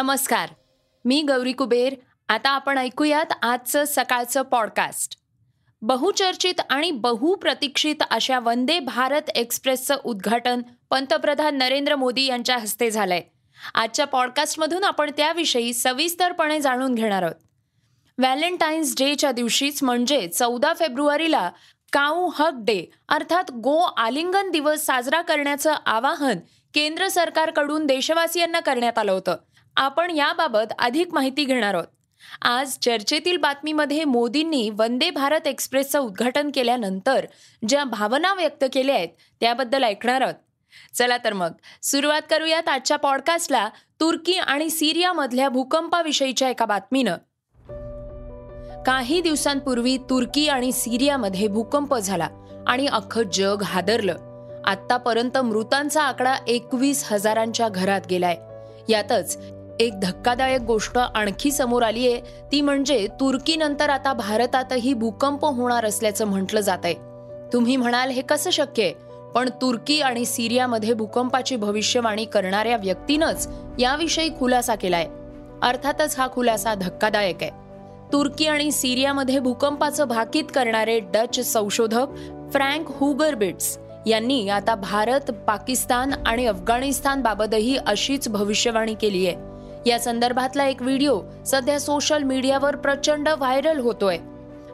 नमस्कार. मी गौरी कुबेर. आता आपण ऐकूयात आजचं सकाळचं पॉडकास्ट बहुचर्चित आणि बहुप्रतीक्षित अशा वंदे भारत एक्सप्रेसचं उद्घाटन पंतप्रधान नरेंद्र मोदी यांच्या हस्ते झालंय. आजच्या पॉडकास्टमधून आपण त्याविषयी सविस्तरपणे जाणून घेणार आहोत. व्हॅलेंटाईन्स डेच्या दिवशीच म्हणजे चौदा फेब्रुवारीला काऊ हक डे अर्थात गो आलिंगन दिवस साजरा करण्याचं आवाहन केंद्र सरकारकडून देशवासियांना करण्यात आलं होतं. आपण याबाबत अधिक माहिती घेणार आहोत. आज चर्चेतील बातमीमध्ये मोदींनी वंदे भारत एक्सप्रेसचं उद्घाटन केल्यानंतर ज्या भावना व्यक्त केल्या आहेत त्याबद्दल ऐकणार आहोत. चला तर मग सुरुवात करूयात आजच्या पॉडकास्टला तुर्की आणि सिरियामधल्या भूकंपाविषयीच्या एका बातमीनं. काही दिवसांपूर्वी तुर्की आणि सिरियामध्ये भूकंप झाला आणि अख्खं जग हादरलं. आतापर्यंत मृतांचा आकडा एकवीस हजारांच्या घरात गेलाय. यातच एक धक्कादायक गोष्ट आणखी समोर आली आहे. ती म्हणजे तुर्कीनंतर आता भारतातही भूकंप होणार असल्याचं म्हटलं जात आहे. तुम्ही म्हणाल हे कसं शक्य आहे? पण तुर्की आणि सिरियामध्ये भूकंपाची भविष्यवाणी करणाऱ्या व्यक्तीनंच याविषयी खुलासा केलाय. अर्थातच हा खुलासा धक्कादायक आहे. तुर्की आणि सिरियामध्ये भूकंपाचं भाकीत करणारे डच संशोधक फ्रँक हुगरबिट्स यांनी आता भारत पाकिस्तान आणि अफगाणिस्तान बाबतही अशीच भविष्यवाणी केली आहे. या संदर्भातला एक व्हिडिओ सध्या सोशल मीडियावर प्रचंड व्हायरल होतोय.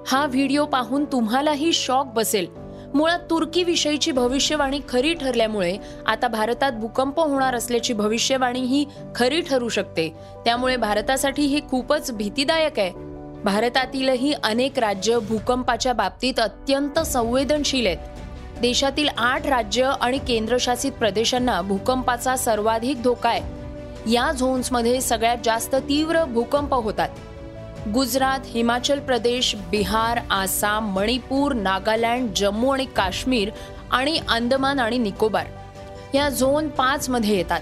हा व्हिडिओ पाहून तुम्हालाही शॉक बसेल. मुळात तुर्की विषयीची भविष्यवाणी खरी ठरल्यामुळे आता भारतात भूकंप होणार असल्याची भविष्यवाणी ही खरी ठरू शकते. त्यामुळे भारतासाठी ही खूपच भीतीदायक आहे. भारतातीलही अनेक राज्य भूकंपाच्या बाबतीत अत्यंत संवेदनशील आहेत. देशातील आठ राज्य आणि केंद्रशासित प्रदेशांना भूकंपाचा सर्वाधिक धोका आहे. या झोन्समध्ये सगळ्यात जास्त तीव्र भूकंप होतात. गुजरात हिमाचल प्रदेश बिहार आसाम मणिपूर नागालँड जम्मू आणि काश्मीर आणि अंदमान आणि निकोबार या झोन पाच मध्ये येतात.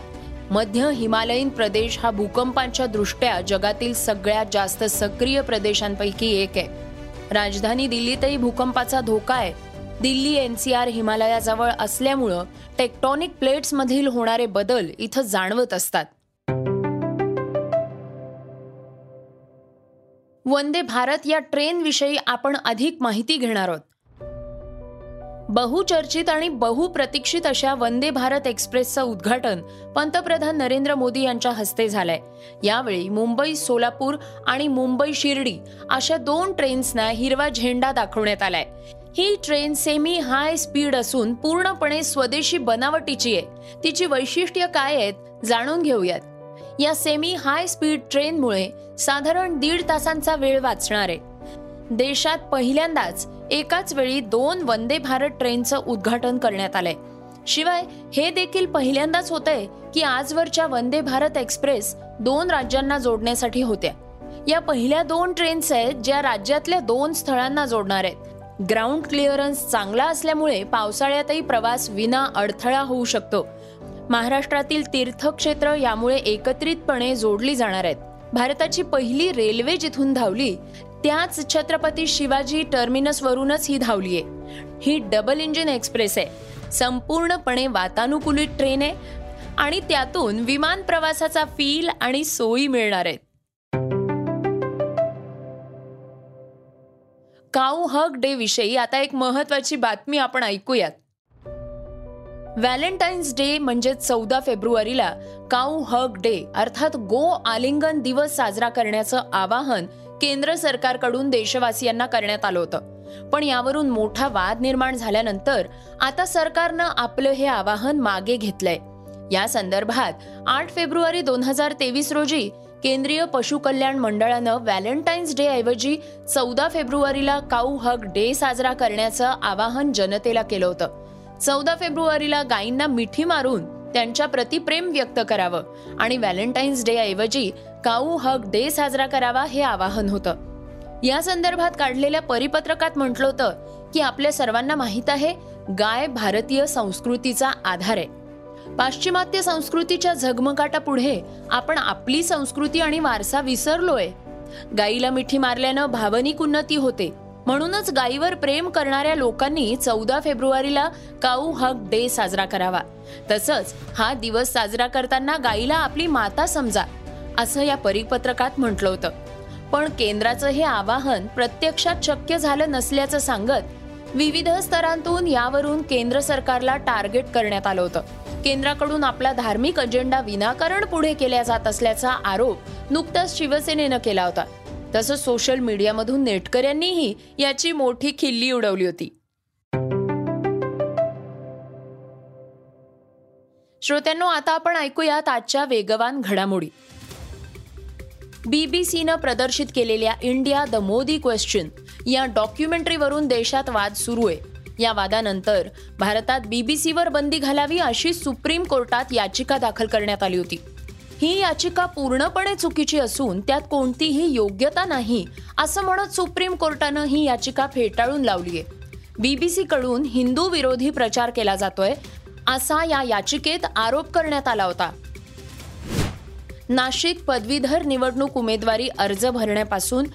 मध्य हिमालयीन प्रदेश हा भूकंपांच्या दृष्ट्या जगातील सगळ्यात जास्त सक्रिय प्रदेशांपैकी एक आहे. राजधानी दिल्लीतही भूकंपाचा धोका आहे. दिल्ली एनसीआर हिमालयाजवळ असल्यामुळं टेक्टॉनिक प्लेट्समधील होणारे बदल इथं जाणवत असतात. वंदे भारत या ट्रेनविषयी आपण अधिक माहिती घेणार आहोत. बहुचर्चित आणि बहुप्रतीक्षित अशा वंदे भारत एक्सप्रेसचं उद्घाटन पंतप्रधान नरेंद्र मोदी यांच्या हस्ते झालंय. यावेळी मुंबई सोलापूर आणि मुंबई शिर्डी अशा दोन ट्रेन्सना हिरवा झेंडा दाखवण्यात आलाय. ही ट्रेन सेमी हाय स्पीड असून पूर्णपणे स्वदेशी बनावटीची आहे. तिची वैशिष्ट्य काय आहेत जाणून घेऊयात. या सेमी हाय स्पीड ट्रेनमुळे साधारण दीड तासांचा वेळ वाचणार. आहे देशात पहिल्यांदाच एकाच वेळी दोन वंदे भारत ट्रेनचं उद्घाटन करण्यात आलंय. शिवाय हे देखील पहिल्यांदाच होतंय की आजवरच्या वंदे भारत एक्सप्रेस दोन राज्यांना जोडण्यासाठी होत्या. या पहिल्या दोन ट्रेन्स आहेत ज्या राज्यातल्या दोन स्थळांना जोडणार आहेत. ग्राउंड क्लिअरन्स चांगला असल्यामुळे पावसाळ्यातही प्रवास विना अडथळा होऊ शकतो. महाराष्ट्रातील तीर्थक्षेत्र यामुळे एकत्रितपणे जोडली जाणार आहेत. भारताची पहिली रेल्वे जिथून धावली त्याच छत्रपती शिवाजी टर्मिनस वरूनच ही धावली आहे. ही डबल इंजिन एक्सप्रेस आहे. संपूर्णपणे वातानुकूलित ट्रेन आहे आणि त्यातून विमान प्रवासाचा फील आणि सोयी मिळणार आहेत काऊ हक डे विषयी आता एक महत्वाची बातमी आपण ऐकूयात. व्हॅलेंटाईन्स डे म्हणजे चौदा फेब्रुवारीला काऊ हग डे अर्थात गो आलिंगन दिवस साजरा करण्याचं आवाहन केंद्र सरकारकडून देशवासियांना करण्यात आलं होतं. पण यावरून मोठा वाद निर्माण झाल्यानंतर आता सरकारनं आपलं हे आवाहन मागे घेतलंय. या संदर्भात आठ फेब्रुवारी दोन हजार तेवीस रोजी केंद्रीय पशु कल्याण मंडळानं व्हॅलेंटाईन्स डे ऐवजी चौदा फेब्रुवारीला काऊ हग डे साजरा करण्याचं आवाहन जनतेला केलं होतं. चौदा फेब्रुवारीला गायींना मिठी मारून त्यांच्या प्रति प्रेम व्यक्त करावं आणि व्हॅलेंटाईन्स डे ऐवजी काऊ हक डे साजरा करावा हे आवाहन होतं. या संदर्भात काढलेल्या परिपत्रकात म्हटलं होतं की आपल्या सर्वांना माहीत आहे गाय भारतीय संस्कृतीचा आधार आहे. पाश्चिमात्य संस्कृतीच्या झगमगाटापुढे आपण आपली संस्कृती आणि वारसा विसरलोय. गाईला मिठी मारल्यानं भावनिक उन्नती होते. म्हणूनच गायीवर प्रेम करणाऱ्या लोकांनी चौदा फेब्रुवारीला काऊ हक डे साजरा करावा. तसंच हा दिवस साजरा करताना गायीला आपली माता समजा असं या परिपत्रकात म्हटलं होतं. पण केंद्राचं हे आवाहन प्रत्यक्षात शक्य झालं नसल्याचं सांगत विविध स्तरांतून यावरून केंद्र सरकारला टार्गेट करण्यात आलं होतं. केंद्राकडून आपला धार्मिक अजेंडा विनाकारण पुढे केल्या जात असल्याचा आरोप नुकताच शिवसेनेनं केला होता. तसंच सोशल मीडियामधून नेटकऱ्यांनीही याची मोठी खिल्ली उडवली होती. श्रोत्यांनो आता आपण ऐकूयात आजच्या वेगवान घडामोडी. बीबीसीनं प्रदर्शित केलेल्या इंडिया द मोदी क्वेश्चन या डॉक्युमेंटरीवरून देशात वाद सुरू आहे. या वादानंतर भारतात बीबीसीवर बंदी घालावी अशी सुप्रीम कोर्टात याचिका दाखल करण्यात आली होती. ही याचिका पूर्णपणे चुकीची असून त्यात कोणतीही योग्यता नाही असं म्हणत सुप्रीम कोर्टानं ही याचिका फेटाळून लावली आहे बीबीसी कडून हिंदू विरोधी प्रचार केला जातोय असा या याचिकेत आरोप करण्यात आला होता. नाशिक पदवीधर निवडणूक उमेदवारी अर्ज भरण्यापासून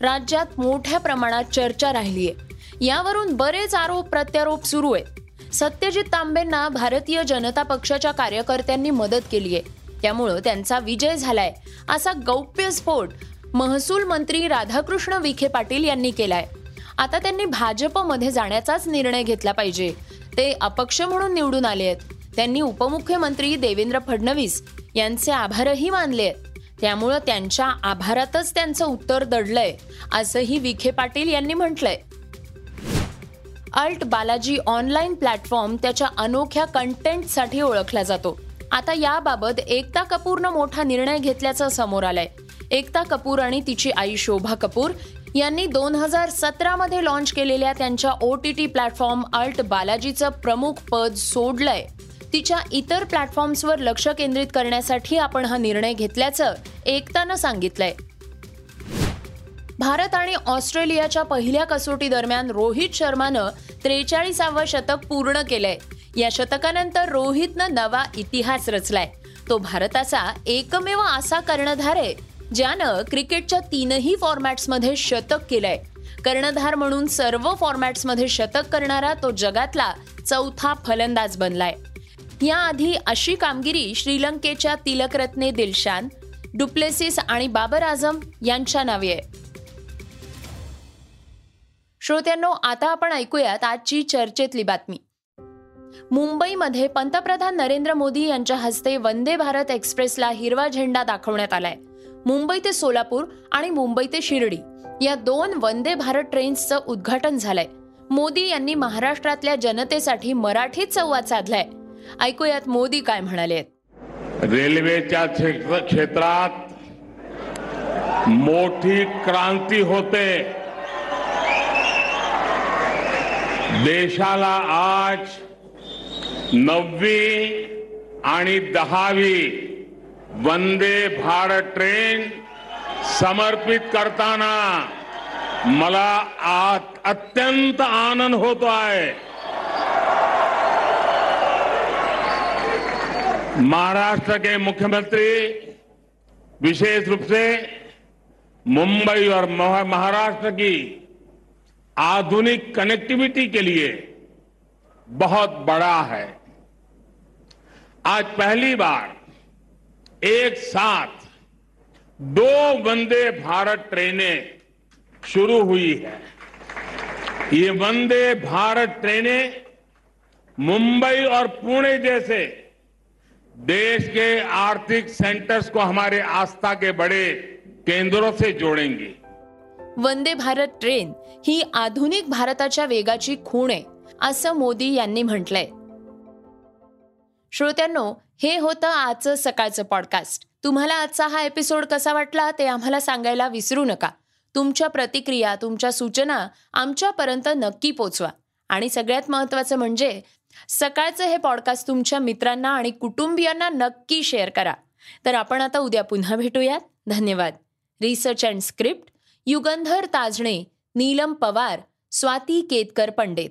राज्यात मोठ्या प्रमाणात चर्चा राहिली आहे यावरून बरेच आरोप प्रत्यारोप सुरू आहेत सत्यजित तांबेंना भारतीय जनता पक्षाच्या कार्यकर्त्यांनी मदत केली आहे त्यामुळं त्यांचा विजय झालाय. असा गौप्यस्फोट महसूल मंत्री राधाकृष्ण विखे पाटील यांनी केलाय. आता त्यांनी भाजपमध्ये जाण्याचाच निर्णय घेतला पाहिजे. ते अपक्ष म्हणून निवडून आले आहेत. त्यांनी उपमुख्यमंत्री देवेंद्र फडणवीस यांचे आभारही मानले आहेत. त्यामुळं त्यांच्या आभारातच त्यांचं उत्तर दडलंय असंही विखे पाटील यांनी म्हटलंय. अल्ट बालाजी ऑनलाईन प्लॅटफॉर्म त्याच्या अनोख्या कंटेंटसाठी ओळखला जातो. आता याबाबत एकता कपूरनं मोठा निर्णय घेतल्याचं समोर आलंय. एकता कपूर आणि तिची आई शोभा कपूर यांनी दोन हजार सतरामध्ये लॉन्च केलेल्या त्यांच्या O T T platform Alt बालाजीचं प्रमुख पद सोडलंय. तिच्या इतर प्लॅटफॉर्म्सवर लक्ष केंद्रित करण्यासाठी आपण हा निर्णय घेतल्याचं एकतानं सांगितलंय. भारत आणि ऑस्ट्रेलियाच्या पहिल्या कसोटी दरम्यान रोहित शर्मानं त्रेचाळीसावं शतक पूर्ण केलंय. या शतकानंतर रोहितनं नवा इतिहास रचलाय. तो भारताचा एकमेव असा कर्णधार आहे ज्यानं क्रिकेटच्या तीनही फॉर्मॅट्समध्ये शतक केलंय. कर्णधार म्हणून सर्व फॉर्मॅट्समध्ये शतक करणारा तो जगातला चौथा फलंदाज बनलाय. याआधी अशी कामगिरी श्रीलंकेच्या तिलकरत्ने दिलशान डुप्लेसिस आणि बाबर आझम यांच्या नावे आहे. श्रोत्यांनो आता आपण ऐकूयात आजची चर्चेतली बातमी. मुंबईमध्ये पंतप्रधान नरेंद्र मोदी यांच्या हस्ते वंदे भारत एक्सप्रेसला हिरवा झेंडा दाखवण्यात आलाय. मुंबई ते सोलापूर आणि मुंबई ते शिर्डी या दोन वंदे भारत ट्रेन्सचं उद्घाटन झालंय. मोदी यांनी महाराष्ट्रातल्या जनतेसाठी मराठीत संवाद साधलाय. ऐकूयात मोदी काय म्हणाले रेल्वेच्या क्षेत्रात मोठी क्रांती होते. देशाला आज नववी आणि दहावी वंदे भारत ट्रेन समर्पित करताना मला अत्यंत आनंद होतो आहे. महाराष्ट्र के मुख्यमंत्री विशेष रूप से मुंबई और महाराष्ट्र की आधुनिक कनेक्टिविटी के लिए बहुत बड़ा है। आज पहली बार एक साथ दो वंदे भारत ट्रेनें शुरू हुई है। ये वंदे भारत ट्रेनें मुंबई और पुणे जैसे देश के आर्थिक सेंटर्स को हमारे आस्था के बड़े केंद्रों से जोड़ेंगी। वंदे भारत ट्रेन ही आधुनिक भारताच्या वेगाची खूण आहे, असं मोदी यांनी म्हटलंय. श्रोत्यांनो हे होतं आजचं सकाळचं पॉडकास्ट तुम्हाला आजचा हा एपिसोड कसा वाटला ते आम्हाला सांगायला विसरू नका. तुमच्या प्रतिक्रिया तुमच्या सूचना आमच्यापर्यंत नक्की पोचवा. आणि सगळ्यात महत्त्वाचं म्हणजे सकाळचं हे पॉडकास्ट तुमच्या मित्रांना आणि कुटुंबियांना नक्की शेअर करा. तर आपण आता उद्या पुन्हा भेटूयात. धन्यवाद. Research and script Yugandhar Tajane Neelam Pawar Swati Ketkar Pandit.